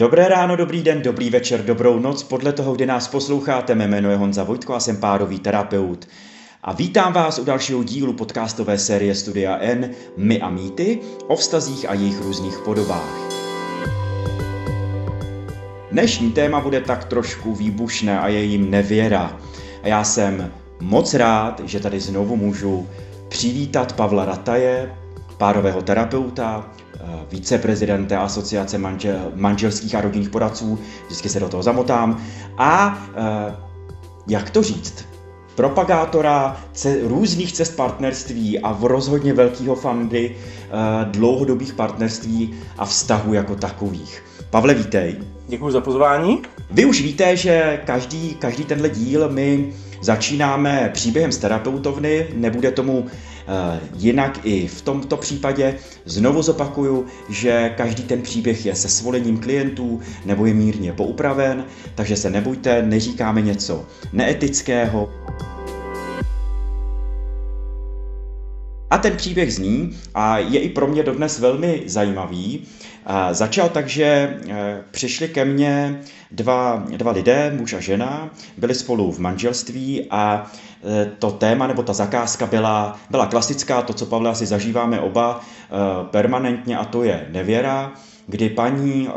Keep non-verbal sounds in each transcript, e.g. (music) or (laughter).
Dobré ráno, dobrý den, dobrý večer, dobrou noc. Podle toho, kdy nás posloucháte, mé jméno je Honza Vojtko a jsem párový terapeut. A vítám vás u dalšího dílu podcastové série Studia N My a mýty o vztazích a jejich různých podobách. Dnešní téma bude tak trošku výbušné a je jim nevěra. A já jsem moc rád, že tady znovu můžu přivítat Pavla Rataje, párového terapeuta, eh, viceprezidenta asociace manžel, manželských a rodinných poradců, vždycky se do toho zamotám, a eh, jak to říct, propagátora ce, různých cest partnerství a v rozhodně velkého fandy eh, dlouhodobých partnerství a vztahů jako takových. Pavle, vítej. Děkuji za pozvání. Vy už víte, že každý, každý tenhle díl my začínáme příběhem z terapeutovny, nebude tomu jinak i v tomto případě znovu zopakuju, že každý ten příběh je se svolením klientů nebo je mírně poupraven, takže se nebojte, neříkáme něco neetického. A ten příběh zní a je i pro mě dodnes velmi zajímavý. Začal tak, že eh, přišli ke mně dva, dva lidé, muž a žena, byli spolu v manželství a eh, to téma nebo ta zakázka byla, byla klasická, to, co Pavle asi zažíváme oba eh, permanentně a to je nevěra, kdy paní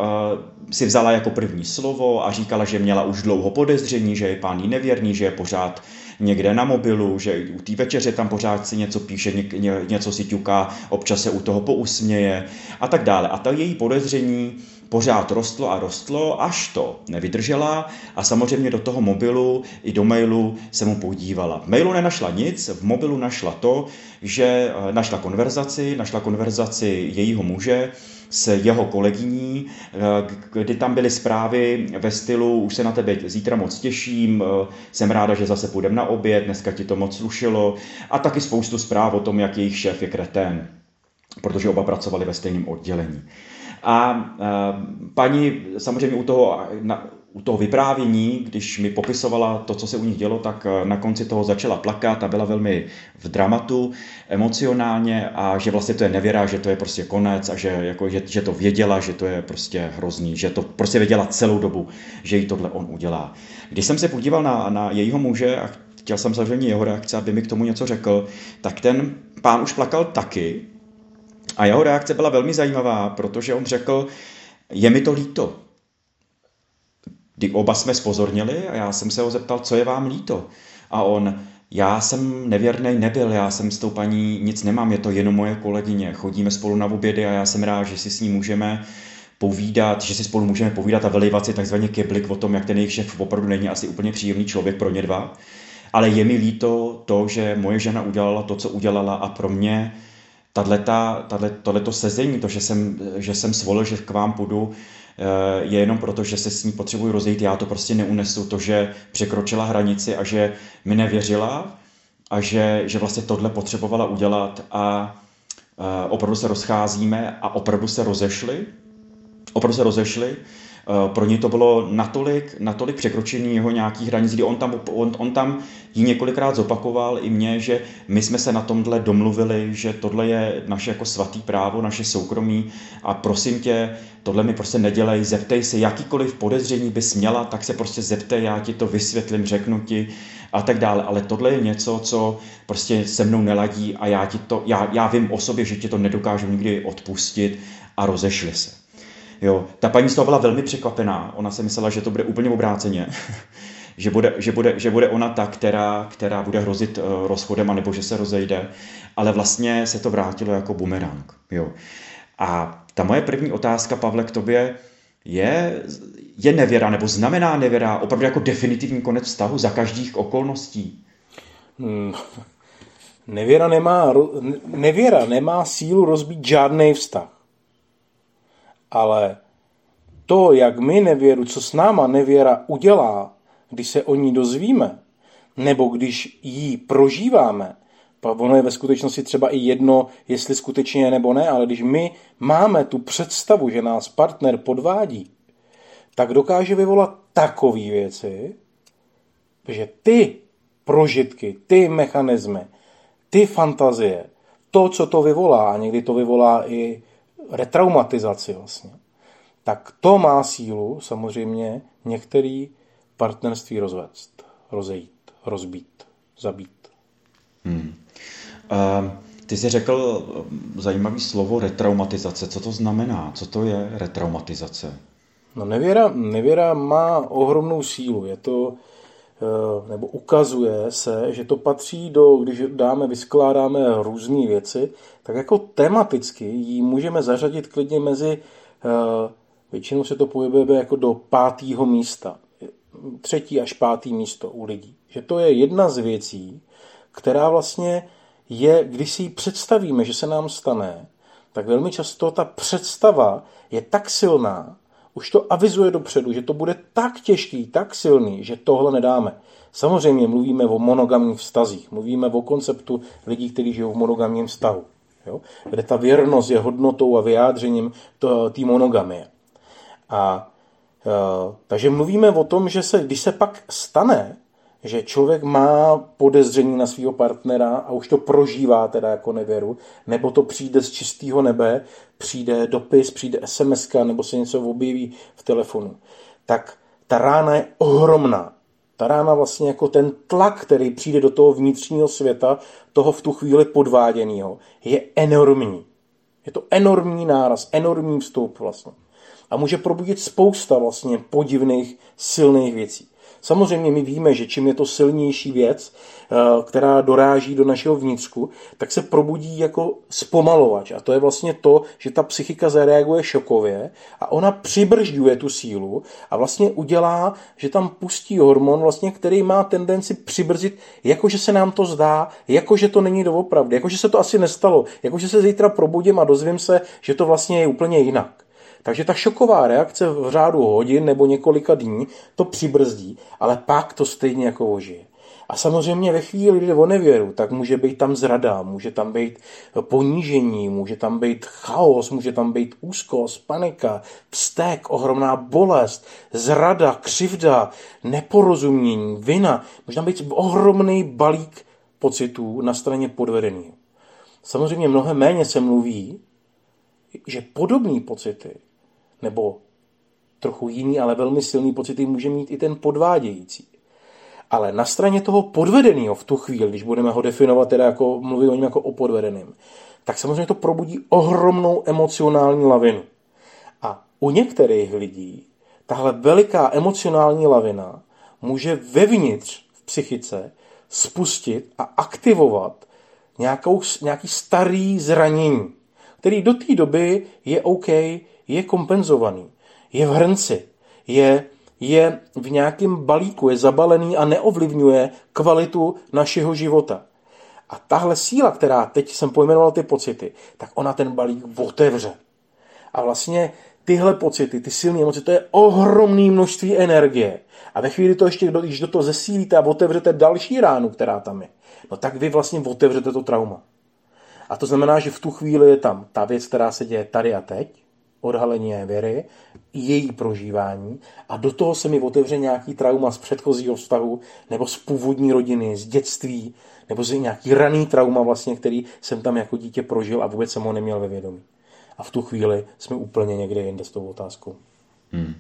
si vzala jako první slovo a říkala, že měla už dlouho podezření, že je pán nevěrný, že je pořád někde na mobilu, že u té večeře tam pořád si něco píše, ně, ně, něco si ťuká, občas se u toho pousměje a tak dále. A ta její podezření pořád rostlo a rostlo, až to nevydržela a samozřejmě do toho mobilu i do mailu se mu podívala. V mailu nenašla nic, v mobilu našla to, že eh, našla konverzaci, našla konverzaci jejího muže, s jeho kolegyní, eh, kdy tam byly zprávy ve stylu už se na tebe zítra moc těším, eh, jsem ráda, že zase půjdeme na oběd, dneska ti to moc slušilo a taky spoustu zpráv o tom, jak jejich šéf je kretén, protože oba pracovali ve stejném oddělení. A paní samozřejmě u toho, u toho vyprávění, když mi popisovala to, co se u nich dělo, tak na konci toho začala plakat a byla velmi v dramatu emocionálně a že vlastně to je nevěra, že to je prostě konec a že, jako, že, že to věděla, že to je prostě hrozný, že to prostě věděla celou dobu, že jí tohle on udělá. Když jsem se podíval na, na jejího muže a chtěl jsem samozřejmě jeho reakce, aby mi k tomu něco řekl, tak ten pán už plakal taky, a jeho reakce byla velmi zajímavá, protože on řekl, je mi to líto. Kdy oba jsme spozornili a já jsem se ho zeptal, co je vám líto. A on, já jsem nevěrný nebyl, já jsem s tou paní nic nemám, je to jenom moje kolegyně, chodíme spolu na obědy a já jsem rád, že si s ní můžeme povídat, že si spolu můžeme povídat a velivat si takzvaně keblik o tom, jak ten jejich šéf opravdu není asi úplně příjemný člověk pro ně dva. Ale je mi líto to, že moje žena udělala to, co udělala a pro mě tohleto sezení, to, že jsem, že jsem svolil, že k vám půjdu, eh, je jenom proto, že se s ní potřebuji rozejít. Já to prostě neunesu, to, že překročila hranici a že mi nevěřila a že, že vlastně tohle potřebovala udělat a eh, opravdu se rozcházíme a opravdu se rozešli. Opravdu se rozešli pro něj to bylo natolik, natolik překročení jeho nějakých hranic, kdy on tam, on, on tam ji několikrát zopakoval i mě, že my jsme se na tomhle domluvili, že tohle je naše jako svatý právo, naše soukromí a prosím tě, tohle mi prostě nedělej, zeptej se, jakýkoliv podezření bys měla, tak se prostě zeptej, já ti to vysvětlím, řeknu ti a tak dále. Ale tohle je něco, co prostě se mnou neladí a já, ti to, já, já vím o sobě, že ti to nedokážu nikdy odpustit a rozešli se. Jo, ta paní z toho byla velmi překvapená. Ona si myslela, že to bude úplně obráceně. (laughs) že, bude, že, bude, že bude ona ta, která, která bude hrozit uh, rozchodem, anebo že se rozejde. Ale vlastně se to vrátilo jako bumerang. Jo. A ta moje první otázka, Pavle, k tobě je, je nevěra, nebo znamená nevěra opravdu jako definitivní konec vztahu za každých okolností? Hmm. Nevěra nemá, nevěra nemá sílu rozbít žádný vztah ale to, jak my nevěru, co s náma nevěra udělá, když se o ní dozvíme, nebo když ji prožíváme, ono je ve skutečnosti třeba i jedno, jestli skutečně nebo ne, ale když my máme tu představu, že nás partner podvádí, tak dokáže vyvolat takové věci, že ty prožitky, ty mechanismy, ty fantazie, to, co to vyvolá, a někdy to vyvolá i retraumatizaci vlastně, tak to má sílu samozřejmě některý partnerství rozvést, rozejít, rozbít, zabít. Hmm. Uh, ty jsi řekl zajímavý slovo retraumatizace. Co to znamená? Co to je retraumatizace? No nevěra, nevěra má ohromnou sílu. Je to, eh, nebo ukazuje se, že to patří do, když dáme, vyskládáme různé věci, tak jako tematicky ji můžeme zařadit klidně mezi, eh, většinou se to pohybuje jako do pátého místa. Třetí až pátý místo u lidí. Že to je jedna z věcí, která vlastně je, když si ji představíme, že se nám stane, tak velmi často ta představa je tak silná, už to avizuje dopředu, že to bude tak těžký, tak silný, že tohle nedáme. Samozřejmě mluvíme o monogamních vztazích, mluvíme o konceptu lidí, kteří žijou v monogamním vztahu, jo? kde ta věrnost je hodnotou a vyjádřením té monogamie. A e, takže mluvíme o tom, že se, když se pak stane, že člověk má podezření na svého partnera a už to prožívá teda jako nevěru, nebo to přijde z čistého nebe, přijde dopis, přijde SMS, nebo se něco objeví v telefonu, tak ta rána je ohromná. Ta rána vlastně jako ten tlak, který přijde do toho vnitřního světa, toho v tu chvíli podváděného, je enormní. Je to enormní náraz, enormní vstup vlastně. A může probudit spousta vlastně podivných, silných věcí. Samozřejmě my víme, že čím je to silnější věc, eh, která doráží do našeho vnitřku, tak se probudí jako zpomalovač. A to je vlastně to, že ta psychika zareaguje šokově a ona přibržďuje tu sílu a vlastně udělá, že tam pustí hormon, vlastně, který má tendenci přibrzdit, jakože se nám to zdá, jakože to není doopravdy, jakože se to asi nestalo, jakože se zítra probudím a dozvím se, že to vlastně je úplně jinak. Takže ta šoková reakce v řádu hodin nebo několika dní to přibrzdí, ale pak to stejně jako ožije. A samozřejmě ve chvíli, kdy o nevěru, tak může být tam zrada, může tam být ponížení, může tam být chaos, může tam být úzkost, panika, vztek, ohromná bolest, zrada, křivda, neporozumění, vina. Může tam být ohromný balík pocitů na straně podvedeného. Samozřejmě mnohem méně se mluví, že podobné pocity nebo trochu jiný, ale velmi silný pocity může mít i ten podvádějící. Ale na straně toho podvedeného v tu chvíli, když budeme ho definovat, teda jako mluvit o něm jako o podvedeném, tak samozřejmě to probudí ohromnou emocionální lavinu. A u některých lidí tahle veliká emocionální lavina může vevnitř v psychice spustit a aktivovat nějakou, nějaký starý zranění, který do té doby je OK, je kompenzovaný, je v hrnci, je, je v nějakém balíku, je zabalený a neovlivňuje kvalitu našeho života. A tahle síla, která teď jsem pojmenoval ty pocity, tak ona ten balík otevře. A vlastně tyhle pocity, ty silné emoce, to je ohromné množství energie. A ve chvíli to ještě, když do toho zesílíte a otevřete další ránu, která tam je, no tak vy vlastně otevřete to trauma. A to znamená, že v tu chvíli je tam ta věc, která se děje tady a teď, odhalení věry, její prožívání a do toho se mi otevře nějaký trauma z předchozího vztahu nebo z původní rodiny, z dětství, nebo z nějaký raný trauma vlastně, který jsem tam jako dítě prožil a vůbec jsem ho neměl ve vědomí. A v tu chvíli jsme úplně někde jinde s tou otázkou. Hmm.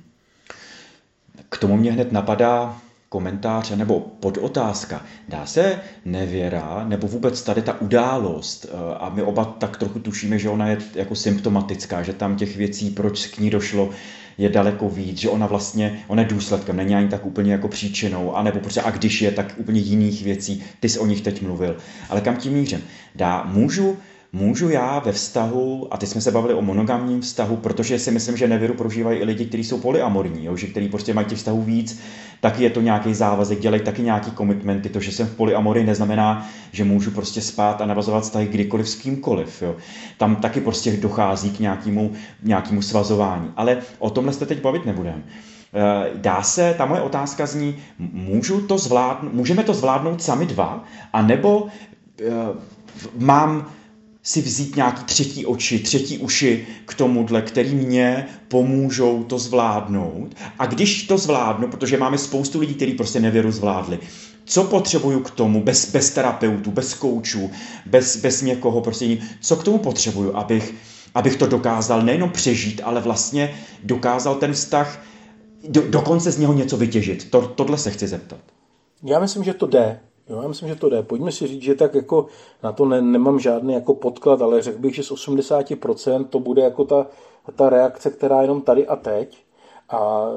K tomu mě hned napadá komentáře nebo podotázka. Dá se nevěra nebo vůbec tady ta událost, eh, a my oba tak trochu tušíme, že ona je jako symptomatická, že tam těch věcí, proč k ní došlo, je daleko víc, že ona vlastně, ona je důsledkem, není ani tak úplně jako příčinou, anebo prostě a když je, tak úplně jiných věcí, ty jsi o nich teď mluvil. Ale kam tím mířím? Dá, můžu můžu já ve vztahu, a teď jsme se bavili o monogamním vztahu, protože si myslím, že nevěru prožívají i lidi, kteří jsou polyamorní, jo, že kteří prostě mají těch vztahů víc, taky je to nějaký závazek, dělají taky nějaký komitmenty. To, že jsem v polyamorii, neznamená, že můžu prostě spát a navazovat vztahy kdykoliv s kýmkoliv. Jo. Tam taky prostě dochází k nějakému, nějakému svazování. Ale o tomhle se teď bavit nebudeme. Eh, dá se, ta moje otázka zní, můžu to zvládnout, můžeme to zvládnout sami dva, anebo uh, mám si vzít nějaký třetí oči, třetí uši k tomuhle, který mě pomůžou to zvládnout. A když to zvládnu, protože máme spoustu lidí, kteří prostě nevěru zvládli, co potřebuju k tomu, bez, bez terapeutů, bez koučů, bez, bez někoho, prostě co k tomu potřebuju, abych abych to dokázal nejenom přežít, ale vlastně dokázal ten vztah do, dokonce z něho něco vytěžit. To, tohle se chci zeptat. Já myslím, že to jde. Jo, já myslím, že to jde. Pojďme si říct, že tak jako na to ne, nemám žádný jako podklad, ale řekl bych, že z 80% to bude jako ta, ta reakce, která je jenom tady a teď. A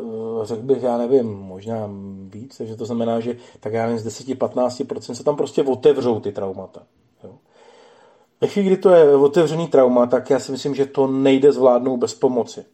eh, řekl bych, já nevím, možná víc, takže to znamená, že tak já nevím, z 10-15% se tam prostě otevřou ty traumata. Jo. Ve chvíli, kdy to je otevřený trauma, tak já si myslím, že to nejde zvládnout bez pomoci.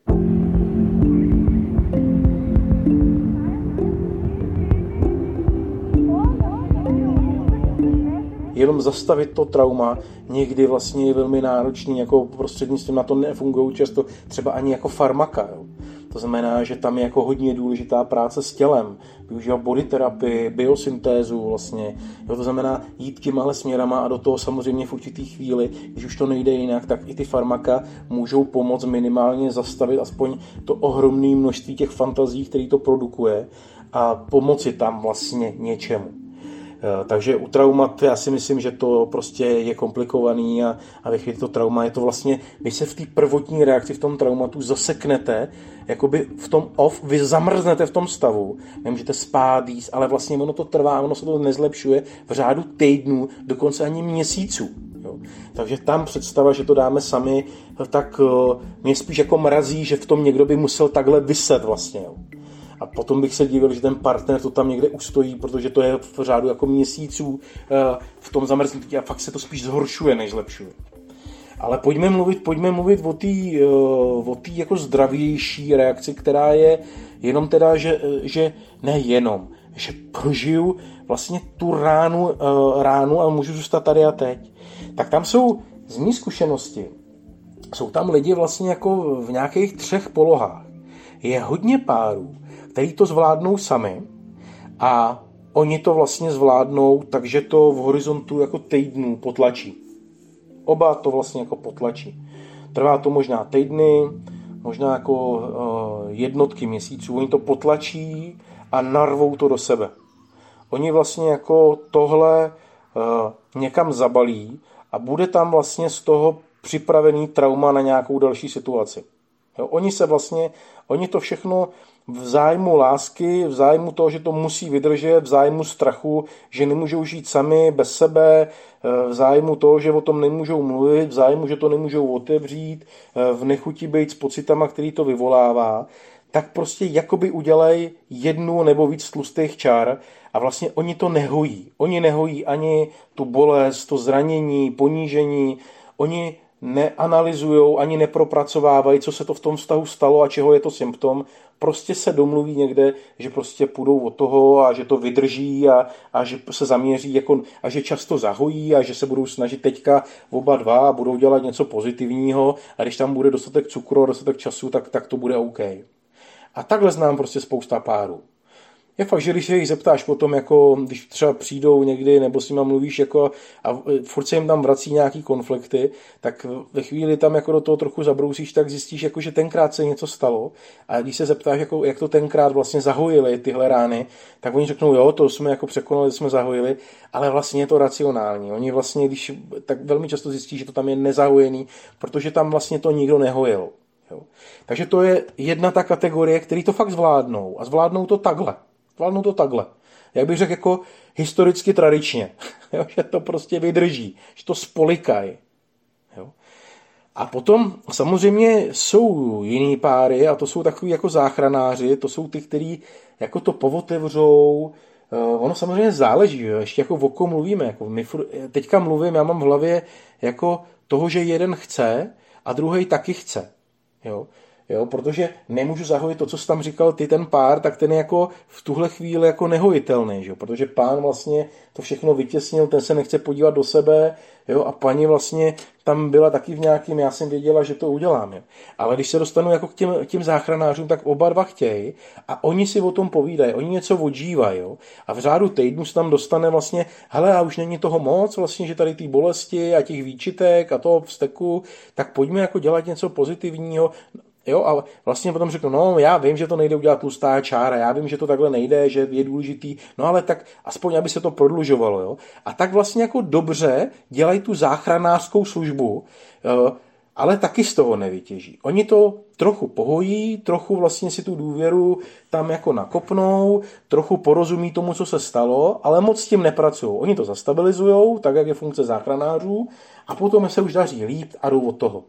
Jenom zastavit to trauma někdy vlastně je velmi náročný, jako prostřednictvím na to nefungují často třeba ani jako farmaka. Jo. To znamená, že tam je jako hodně důležitá práce s tělem, využívat body terapii, biosyntézu vlastně. Jo, to znamená jít těmahle směrama a do toho samozřejmě v určitý chvíli, když už to nejde jinak, tak i ty farmaka můžou pomoct minimálně zastavit aspoň to ohromné množství těch fantazí, který to produkuje a pomoci tam vlastně něčemu. Eh, takže u traumat já si myslím, že to prostě je komplikovaný a, a ve chvíli to trauma je to vlastně, vy se v té prvotní reakci v tom traumatu zaseknete, jakoby v tom off, vy zamrznete v tom stavu, nemůžete spát, jíst, ale vlastně ono to trvá, ono se to nezlepšuje v řádu týdnů, dokonce ani měsíců. Jo. Takže tam představa, že to dáme sami, tak uh, mě spíš jako mrazí, že v tom někdo by musel takhle vyset vlastně. Jo. A potom bych se divil, že ten partner to tam někde ustojí, protože to je v řádu jako měsíců eh, v tom zamrznutí a fakt se to spíš zhoršuje, než zlepšuje. Ale pojďme mluvit, pojďme mluvit o té eh, o tý jako zdravější reakci, která je jenom teda, že, že ne jenom, že prožiju vlastně tu ránu, eh, ránu a můžu zůstat tady a teď. Tak tam jsou z mý zkušenosti, jsou tam lidi vlastně jako v nějakých třech polohách. Je hodně párů, který to zvládnou sami a oni to vlastně zvládnou, takže to v horizontu jako týdnů potlačí. Oba to vlastně jako potlačí. Trvá to možná týdny, možná jako uh, jednotky měsíců. Oni to potlačí a narvou to do sebe. Oni vlastně jako tohle uh, někam zabalí a bude tam vlastně z toho připravený trauma na nějakou další situaci. Jo, oni se vlastně, oni to všechno v zájmu lásky, v zájmu toho, že to musí vydržet, v zájmu strachu, že nemůžou žít sami bez sebe, eh, v zájmu toho, že o tom nemůžou mluvit, v zájmu, že to nemůžou otevřít, eh, v nechuti být s pocitama, který to vyvolává, tak prostě jakoby udělají jednu nebo víc tlustých čar a vlastně oni to nehojí. Oni nehojí ani tu bolest, to zranění, ponížení, oni neanalyzují ani nepropracovávají, co se to v tom vztahu stalo a čeho je to symptom. Prostě se domluví někde, že prostě půjdou od toho a že to vydrží a, a že se zaměří jako, a že často zahojí a že se budou snažit teďka oba dva a budou dělat něco pozitivního a když tam bude dostatek cukru a dostatek času, tak, tak to bude OK. A takhle znám prostě spousta párů. Je fakt, že když se jich zeptáš potom, jako, když třeba přijdou někdy, nebo s nima mluvíš jako, a furt se jim tam vrací nějaký konflikty, tak ve chvíli tam jako do toho trochu zabrousíš, tak zjistíš, jako, že tenkrát se něco stalo. A když se zeptáš, jako, jak to tenkrát vlastně zahojili tyhle rány, tak oni řeknou, jo, to jsme jako překonali, jsme zahojili, ale vlastně je to racionální. Oni vlastně, když, tak velmi často zjistí, že to tam je nezahojený, protože tam vlastně to nikdo nehojil. Jo. Takže to je jedna ta kategorie, který to fakt zvládnou. A zvládnou to takhle. Zvládnu to takhle. Jak bych řekl, jako historicky tradičně. (laughs) jo, že to prostě vydrží, že to spolikají. A potom samozřejmě jsou jiný páry a to jsou takový jako záchranáři, to jsou ty, kteří jako to povotevřou, eh, ono samozřejmě záleží, jo, ještě jako o kom mluvíme. Jako my furt, teďka mluvím, já mám v hlavě jako toho, že jeden chce a druhý taky chce. Jo? Jo, protože nemůžu zahojit to, co jsi tam říkal ty, ten pár, tak ten je jako v tuhle chvíli jako nehojitelný, že? protože pán vlastně to všechno vytěsnil, ten se nechce podívat do sebe, jo, a paní vlastně tam byla taky v nějakým, já jsem věděla, že to udělám. Jo. Ale když se dostanu jako k těm, těm záchranářům, tak oba dva chtějí a oni si o tom povídají, oni něco odžívají. Jo. A v řádu týdnu se tam dostane vlastně, hele, a už není toho moc, vlastně, že tady ty bolesti a těch výčitek a toho vzteku, tak pojďme jako dělat něco pozitivního. Jo, a vlastně potom řeknu, no já vím, že to nejde udělat tlustá čára, já vím, že to takhle nejde, že je důležitý, no ale tak aspoň, aby se to prodlužovalo, jo. A tak vlastně jako dobře dělají tu záchranářskou službu, ale taky z toho nevytěží. Oni to trochu pohojí, trochu vlastně si tu důvěru tam jako nakopnou, trochu porozumí tomu, co se stalo, ale moc s tím nepracují. Oni to zastabilizují, tak jak je funkce záchranářů, a potom se už daří líp a jdou od toho.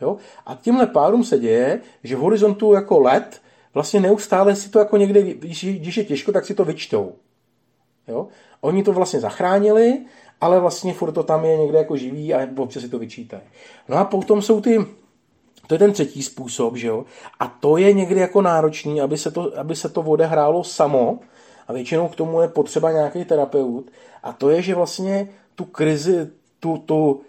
Jo? A tímhle párům se děje, že v horizontu jako let vlastně neustále si to jako někde, když je těžko, tak si to vyčtou. Jo? Oni to vlastně zachránili, ale vlastně furt to tam je někde jako živý a občas si to vyčítají. No a potom jsou ty, to je ten třetí způsob, že jo? A to je někdy jako náročný, aby se to, aby se to odehrálo samo a většinou k tomu je potřeba nějaký terapeut a to je, že vlastně tu krizi, tu, tu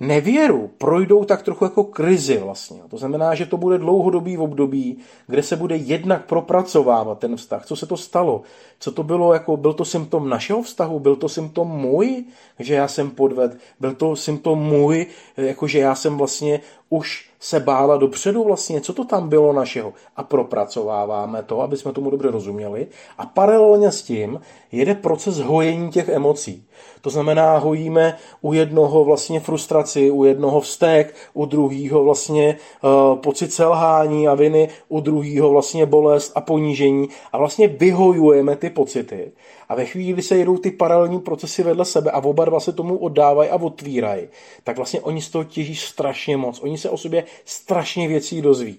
nevěru projdou tak trochu jako krizi vlastně. To znamená, že to bude dlouhodobý období, kde se bude jednak propracovávat ten vztah. Co se to stalo? Co to bylo? Jako, byl to symptom našeho vztahu? Byl to symptom můj, že já jsem podved? Byl to symptom můj, jako že já jsem vlastně už se bála dopředu vlastně, co to tam bylo našeho. A propracováváme to, aby jsme tomu dobře rozuměli. A paralelně s tím jede proces hojení těch emocí. To znamená, hojíme u jednoho vlastně frustraci, u jednoho vztek, u druhého vlastně uh, pocit selhání a viny, u druhého vlastně bolest a ponížení a vlastně vyhojujeme ty pocity. A ve chvíli, kdy se jedou ty paralelní procesy vedle sebe a oba dva se tomu oddávají a otvírají, tak vlastně oni z toho těží strašně moc. Oni se o sobě strašně věcí dozví.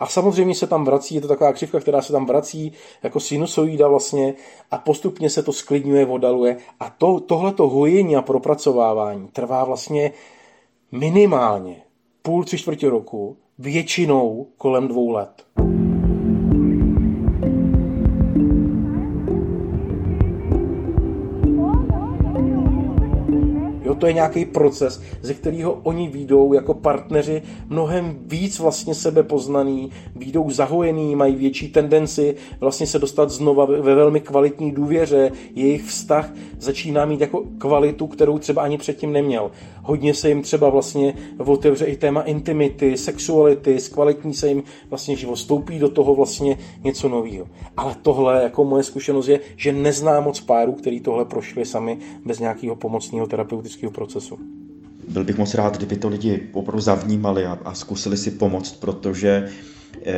A samozřejmě se tam vrací, je to taková křivka, která se tam vrací jako sinusoida vlastně a postupně se to sklidňuje, odaluje. A to, tohleto hojení a propracovávání trvá vlastně minimálně půl, tři čtvrtě roku, většinou kolem dvou let. To je nějaký proces, ze kterého oni výjdou jako partneři mnohem víc vlastně sebe poznaný, výjdou zahojený, mají větší tendenci vlastně se dostat znova ve velmi kvalitní důvěře, jejich vztah začíná mít jako kvalitu, kterou třeba ani předtím neměl. Hodně se jim třeba vlastně otevře i téma intimity, sexuality, zkvalitní se jim vlastně život, stoupí do toho vlastně něco nového. Ale tohle, jako moje zkušenost je, že neznám moc párů, který tohle prošli sami bez nějakého pomocného terapeutického procesu. Byl bych moc rád, kdyby to lidi opravdu zavnímali a, a zkusili si pomoct, protože eh,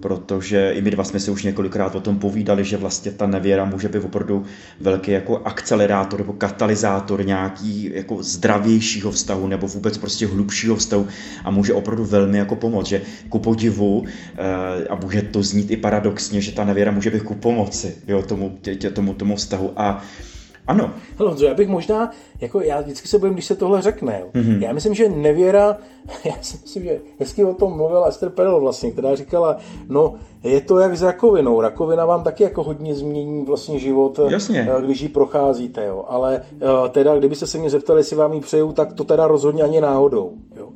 protože i my dva jsme si už několikrát o tom povídali, že vlastně ta nevěra může být opravdu velký jako akcelerátor nebo katalyzátor nějaký jako zdravějšího vztahu nebo vůbec prostě hlubšího vztahu a může opravdu velmi jako pomoct, že ku podivu eh, a může to znít i paradoxně, že ta nevěra může být ku pomoci jo, tomu, tě, tomu, tomu vztahu a ano. Hele, Honzo, já bych možná, jako já vždycky se bojím, když se tohle řekne. Jo. Mm-hmm. Já myslím, že nevěra, (laughs) já si myslím, že hezky o tom mluvila Esther Perel vlastně, která říkala, no je to jak s rakovinou. Rakovina vám taky jako hodně změní vlastně život, Jasně. Eh, když ji procházíte, jo. Ale eh, teda, kdybyste se mě zeptali, jestli vám ji přeju, tak to teda rozhodně ani náhodou, jo.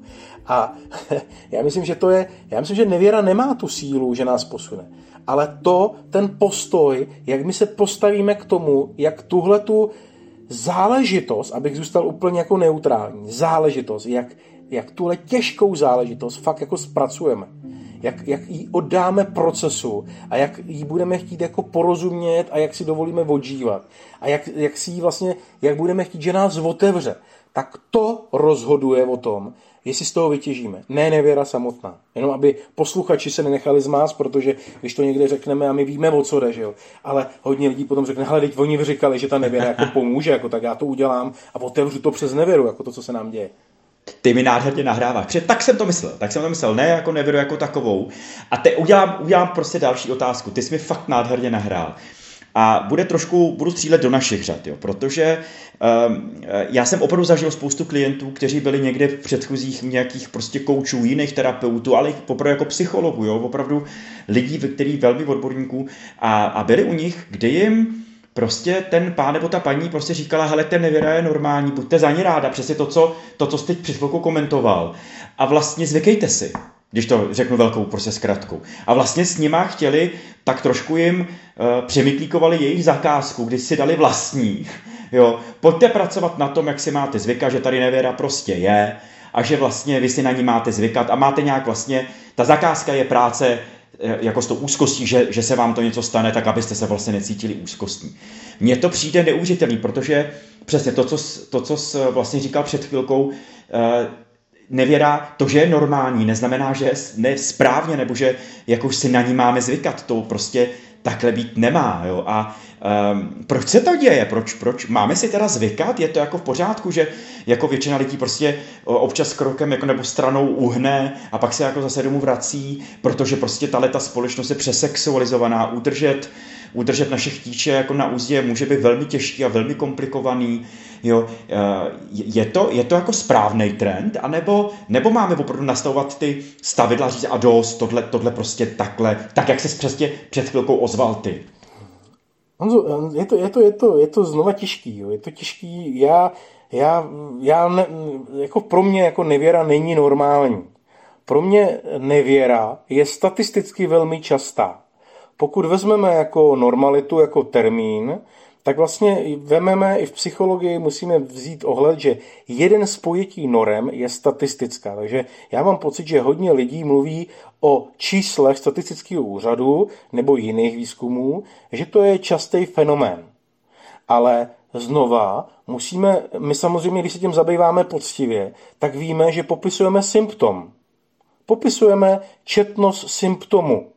A (laughs) já myslím, že to je, já myslím, že nevěra nemá tu sílu, že nás posune ale to, ten postoj, jak my se postavíme k tomu, jak tuhle tu záležitost, abych zůstal úplně jako neutrální, záležitost, jak, jak tuhle těžkou záležitost fakt jako zpracujeme. Jak, jak ji oddáme procesu a jak ji budeme chtít jako porozumět a jak si dovolíme odžívat. A jak, jak si ji vlastně, jak budeme chtít, že nás otevře. Tak to rozhoduje o tom, jestli z toho vytěžíme. Ne nevěra samotná. Jenom aby posluchači se nenechali zmást, protože když to někde řekneme a my víme, o co jde, že jo. Ale hodně lidí potom řekne, hele, teď oni vyříkali, že ta nevěra jako pomůže, jako tak já to udělám a otevřu to přes nevěru, jako to, co se nám děje. Ty mi nádherně nahráváš. Protože tak jsem to myslel. Tak jsem to myslel. Ne jako nevěru jako takovou. A teď udělám, udělám prostě další otázku. Ty jsi mi fakt nádherně nahrál. A bude trošku, budu střílet do našich řad, jo, protože um, já jsem opravdu zažil spoustu klientů, kteří byli někde v předchozích nějakých prostě koučů, jiných terapeutů, ale opravdu jako psychologů, jo, opravdu lidí, který velmi odborníků a, a byli u nich, kde jim prostě ten pán nebo ta paní prostě říkala, hele, ten nevěra je normální, buďte za ní ráda, přesně to, co, to, co jste před chvilkou komentoval. A vlastně zvykejte si když to řeknu velkou prostě zkratku. A vlastně s nima chtěli, tak trošku jim uh, přemytlíkovali jejich zakázku, kdy si dali vlastní. (laughs) Jo, pojďte pracovat na tom, jak si máte zvykat, že tady nevěra prostě je a že vlastně vy si na ní máte zvykat a máte nějak vlastně, ta zakázka je práce eh, jako s tou úzkostí, že, že se vám to něco stane, tak abyste se vlastně necítili úzkostní. Mně to přijde neuvěřitelný, protože přesně to, co, to, co jsi vlastně říkal před chvilkou, uh, nevěra, to, že je normální, neznamená, že je nesprávně, nebo že jako si na ní máme zvykat. To prostě takhle být nemá. Jo? A um, proč se to děje? Proč, proč máme si teda zvykat? Je to jako v pořádku, že jako většina lidí prostě občas krokem jako nebo stranou uhne a pak se jako zase domů vrací, protože prostě ta leta společnost je přesexualizovaná, udržet udržet naše chtíče jako na úzdě může být velmi těžký a velmi komplikovaný. Jo, eh, je, to, je to jako správný trend, anebo, nebo máme opravdu nastavovat ty stavidla říct a dost, tohle, tohle prostě takhle, tak jak se přesně před chvilkou ozval ty? Honzo, je to, je to, je to, je to znova těžký, jo. je to těžký, já, já, já ne, jako pro mě jako nevěra není normální. Pro mě nevěra je statisticky velmi častá. Pokud vezmeme jako normalitu, jako termín, tak vlastně vememe i v psychologii, musíme vzít ohled, že jeden z pojetí norem je statistická. Takže já mám pocit, že hodně lidí mluví o číslech statistického úřadu nebo jiných výzkumů, že to je častý fenomén. Ale znova musíme, my samozřejmě, když se tím zabýváme poctivě, tak víme, že popisujeme symptom. Popisujeme četnost symptomu.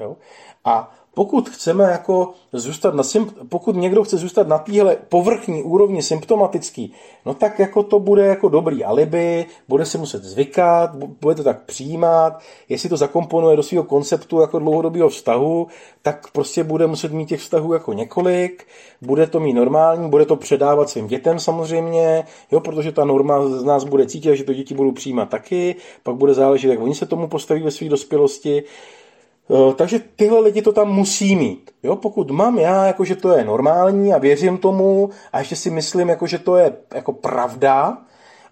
Jo? A pokud chceme jako zůstat na pokud někdo chce zůstat na téhle povrchní úrovni symptomatický, no tak jako to bude jako dobrý alibi, bude se muset zvykat, bude to tak přijímat, jestli to zakomponuje do svého konceptu jako dlouhodobého vztahu, tak prostě bude muset mít těch vztahů jako několik, bude to mít normální, bude to předávat svým dětem samozřejmě, jo, protože ta norma z nás bude cítit, že to děti budou přijímat taky, pak bude záležet, jak oni se tomu postaví ve své dospělosti. Eh, takže tyhle lidi to tam musí mít. Jo, pokud mám já, jako že to je normální a věřím tomu a ještě si myslím, jako že to je jako pravda,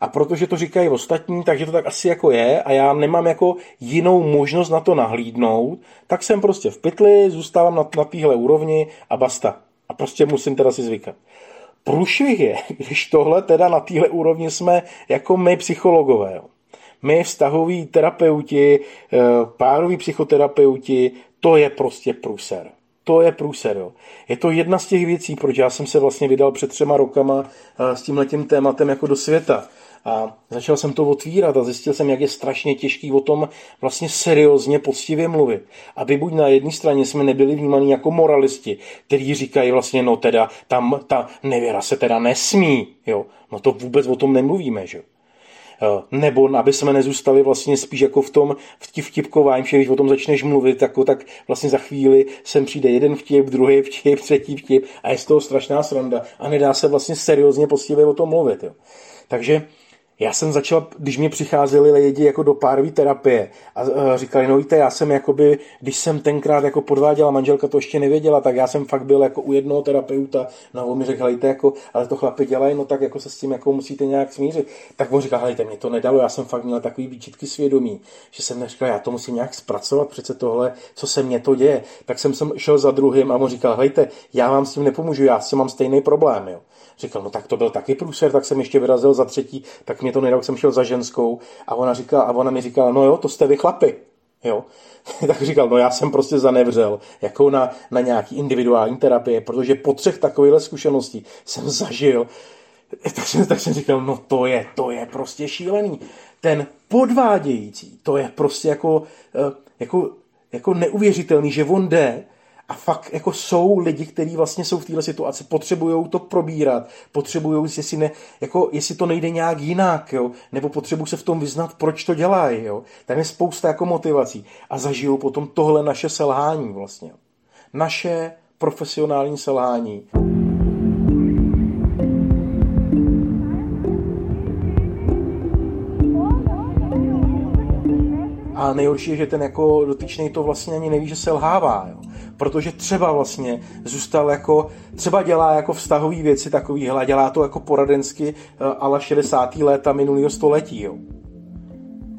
a protože to říkají ostatní, takže to tak asi jako je a já nemám jako jinou možnost na to nahlídnout, tak jsem prostě v pytli, zůstávám na, na téhle úrovni a basta. A prostě musím teda si zvykat. Průšvih je, (laughs) když tohle teda na téhle úrovni jsme jako my psychologové. Jo my vztahoví terapeuti, eh, pároví psychoterapeuti, to je prostě průser. To je průser. Jo. Je to jedna z těch věcí, proč já jsem se vlastně vydal před třema rokama eh, s tímhletím tématem jako do světa. A začal jsem to otvírat a zjistil jsem, jak je strašně těžký o tom vlastně seriózně, poctivě mluvit. Aby buď na jedné straně jsme nebyli vnímaní jako moralisti, kteří říkají vlastně, no teda, tam ta nevěra se teda nesmí, jo. No to vůbec o tom nemluvíme, že jo. Eh, nebo aby jsme nezůstali vlastně spíš jako v tom vtip vtipkování, že když o tom začneš mluvit, jako, tak vlastně za chvíli sem přijde jeden vtip, druhý vtip, třetí vtip a je z toho strašná sranda a nedá se vlastně seriózně poctivě o tom mluvit. Jo. Takže já jsem začal, když mě přicházeli lidi jako do párové terapie a říkali, no víte, já jsem jakoby, když jsem tenkrát jako podváděla, manželka to ještě nevěděla, tak já jsem fakt byl jako u jednoho terapeuta, no on mi řekl, hejte, jako, ale to chlapi dělají, no tak jako se s tím jako musíte nějak smířit. Tak on říkal, hejte, mě to nedalo, já jsem fakt měl takový výčitky svědomí, že jsem neříkal, já to musím nějak zpracovat, přece tohle, co se mně to děje. Tak jsem, jsem šel za druhým a on říkal, hejte, já vám s tím nepomůžu, já si mám stejný problém, jo. Říkal, no tak to byl taky průser, tak jsem ještě vyrazil za třetí, tak mě to nedal, jsem šel za ženskou a ona, říkala, a ona mi říkala, no jo, to jste vy chlapi. Jo. (laughs) tak říkal, no já jsem prostě zanevřel jako na, na nějaký individuální terapie, protože po třech takovýchhle zkušeností jsem zažil, (laughs) tak jsem, tak jsem říkal, no to je, to je prostě šílený. Ten podvádějící, to je prostě jako, eh, jako, jako neuvěřitelný, že on jde a fakt jako jsou lidi, kteří vlastně jsou v této situaci, potřebují to probírat, potřebují, jestli, ne, jako, jestli to nejde nějak jinak, jo, nebo potřebují se v tom vyznat, proč to dělají. Jo. Tam je spousta jako motivací. A zažijou potom tohle naše selhání vlastně. Naše profesionální selhání. A nejhorší je, že ten jako dotyčný to vlastně ani neví, že selhává. Jo protože třeba vlastně zůstal jako, třeba dělá jako vztahové věci takovýhle, dělá to jako poradensky eh, ale 60. léta minulého století, jo.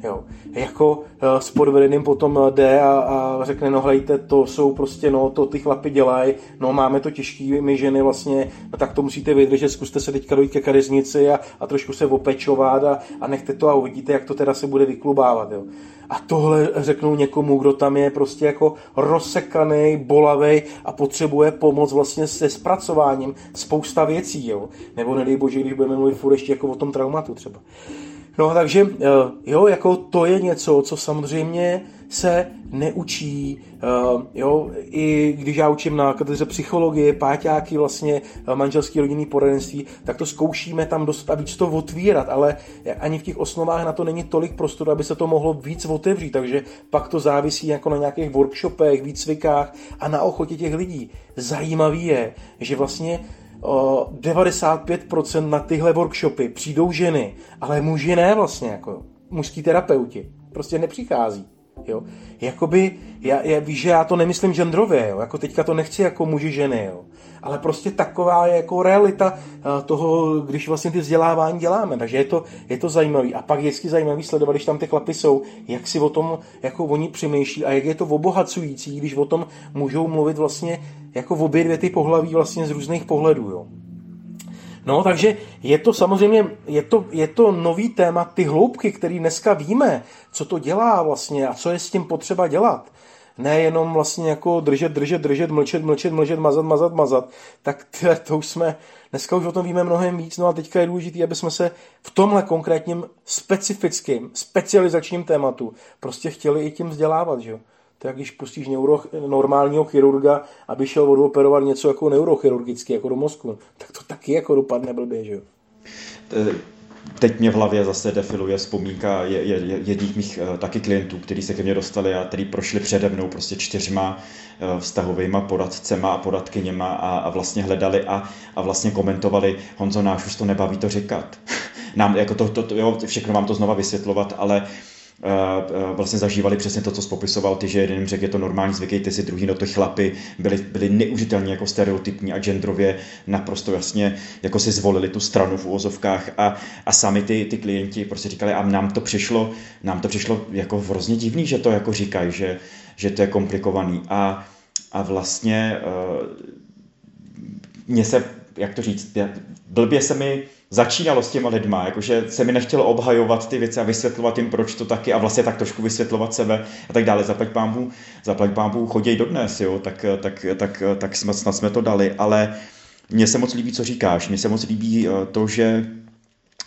Jo. Jako uh, s podvedeným potom eh, jde a, a řekne, no hlejte, to jsou prostě, no to ty chlapy dělají, no máme to těžký, my ženy vlastně, no tak to musíte vydržet, zkuste se teďka dojít ke kariznici a, a trošku se opečovat a, a nechte to a uvidíte, jak to teda se bude vyklubávat, jo. A tohle řeknou někomu, kdo tam je prostě jako rozsekaný, bolavý a potřebuje pomoc vlastně se zpracováním spousta věcí, jo. Nebo nedej bože, když budeme mluvit furt ještě jako o tom traumatu třeba. No takže jo, jako to je něco, co samozřejmě se neučí, uh, jo, i když já učím na katedře psychologie, páťáky vlastně, uh, manželský rodinný poradenství, tak to zkoušíme tam dostat a víc to otvírat, ale ani v těch osnovách na to není tolik prostoru, aby se to mohlo víc otevřít, takže pak to závisí jako na nějakých workshopech, výcvikách a na ochotě těch lidí. Zajímavý je, že vlastně 95% na tyhle workshopy přijdou ženy, ale muži ne vlastně, jako mužský terapeuti. Prostě nepřichází. Jo? Jakoby, já, já, víš, že já to nemyslím genderově, jo? jako teďka to nechci jako muži ženy, jo? ale prostě taková je jako realita eh, toho, když vlastně ty vzdělávání děláme, takže je to, je to zajímavý. A pak je vždycky zajímavý sledovat, když tam ty chlapy jsou, jak si o tom jako oni přemýšlí a jak je to obohacující, když o tom můžou mluvit vlastně jako obě dvě ty pohlaví vlastně z různých pohledů. Jo? No, takže je to samozřejmě, je to, je to nový téma, ty hloubky, které dneska víme, co to dělá vlastně a co je s tím potřeba dělat. Nejenom vlastně jako držet, držet, držet, mlčet, mlčet, mlčet, mazat, mazat, mazat, tak to, to už jsme, dneska už o tom víme mnohem víc, no a teďka je důležité, aby jsme se v tomhle konkrétním specifickým, specializačním tématu prostě chtěli i tím vzdělávat, že jo to jak když pustíš neuro, normálního chirurga, aby šel odoperovat něco jako neurochirurgicky, jako do mozku, tak to taky jako dopadne blbě, že jo? Teď mě v hlavě zase defiluje vzpomínka je, je, jedných mých uh, taky klientů, kteří se ke mně dostali a kteří prošli přede mnou prostě čtyřma uh, vztahovými poradcema a poradkyněma a, a vlastně hledali a, a vlastně komentovali, Honzo, náš už to nebaví to říkat. (laughs) Nám, jako to, to, to, jo, všechno vám to znova vysvětlovat, ale uh, vlastně zažívali přesně to, co spopisoval ty, že jeden řekl, je to normální, zvykejte si, druhý, no to chlapy byli, byli neužitelní jako stereotypní a genderově naprosto jasně jako si zvolili tu stranu v úvozovkách a, a sami ty, ty klienti prostě říkali, a nám to přišlo, nám to přišlo jako hrozně divný, že to jako říkají, že, že to je komplikovaný. A, a vlastně uh, mně se, jak to říct, blbě se mi začínalo s těma lidma, jakože se mi nechtělo obhajovat ty věci a vysvětlovat jim, proč to taky a vlastně tak trošku vysvětlovat sebe a tak dále. Zaplať pámbu, zaplať pámbu chodí dodnes, jo, tak, tak, tak, tak jsme, snad jsme to dali, ale mně se moc líbí, co říkáš, mně se moc líbí eh, to, že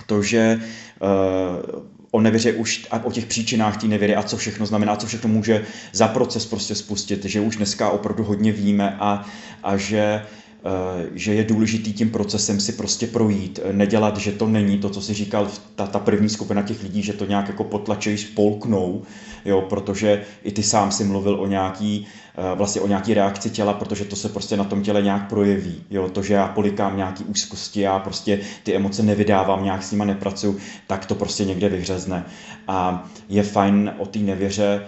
to, že uh, o nevěře už a o těch příčinách té nevěry a co všechno znamená, co všechno může za proces prostě spustit, že už dneska opravdu hodně víme a, a že Eh, že je důležitý tím procesem si prostě projít, eh, nedělat, že to není to, co si říkal ta, ta první skupina těch lidí, že to nějak jako potlačejí, spolknou, jo, protože i ty sám si mluvil o nějaký, eh, vlastně o nějaký reakci těla, protože to se prostě na tom těle nějak projeví, jo, to, že já polikám nějaký úzkosti, já prostě ty emoce nevydávám, nějak s nima nepracuju, tak to prostě někde vyhřezne. A je fajn o té nevěře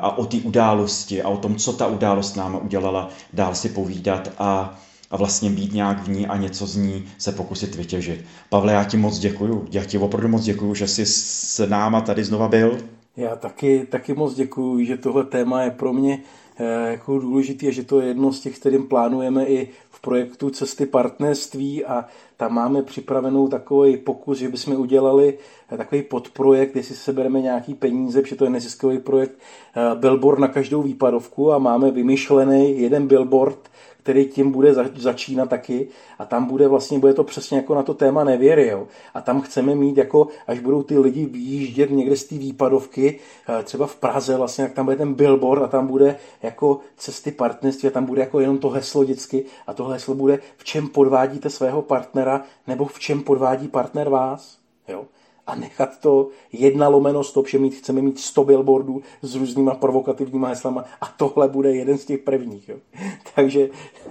a o té události a o tom, co ta událost nám udělala, dál si povídat a a vlastně být nějak v ní a něco z ní se pokusit vytěžit. Pavle, já ti moc děkuju. Já ti opravdu moc děkuju, že jsi s náma tady znova byl. Já taky, taky moc děkuju, že tohle téma je pro mě eh, jako důležitý a že to je jedno z těch, kterým plánujeme i v projektu Cesty partnerství a tam máme připravenou takový pokus, že bychom udělali eh, takový podprojekt, jestli se bereme nějaký peníze, protože to je neziskový projekt, eh, billboard na každou výpadovku a máme vymyšlený jeden billboard který tím bude začínat taky. A tam bude vlastně, bude to přesně jako na to téma nevěry, jo. A tam chceme mít jako, až budou ty lidi výjíždět někde z té výpadovky, eh, třeba v Praze vlastně, jak tam bude ten billboard a tam bude jako cesty partnerství a tam bude jako jenom to heslo vždycky. A to heslo bude v čem podvádíte svého partnera nebo v čem podvádí partner vás, jo a nechat to jedna lomeno stop, že mít, chceme mít 100 billboardů s různýma provokativníma heslama a tohle bude jeden z těch prvních. Jo. (laughs) Takže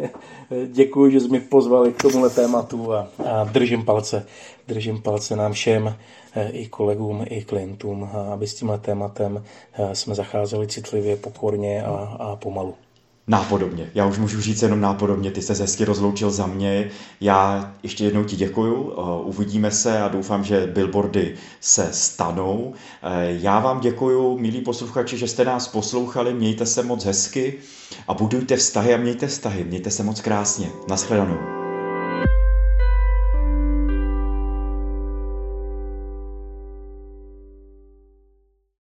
(laughs) děkuji, že jsi mi pozvali k tomuhle tématu a, a držím palce, držím palce nám všem, eh, i kolegům, i klientům, aby s tímhle tématem eh, jsme zacházeli citlivě, pokorně a, a pomalu. Nápodobně. Já už můžu říct jenom nápodobně. Ty se hezky rozloučil za mě. Já ještě jednou ti děkuju. Eh, uvidíme se a doufám, že billboardy se stanou. Eh, já vám děkuju, milí posluchači, že jste nás poslouchali. Mějte se moc hezky a budujte vztahy a mějte vztahy. Mějte se moc krásně. Naschledanou.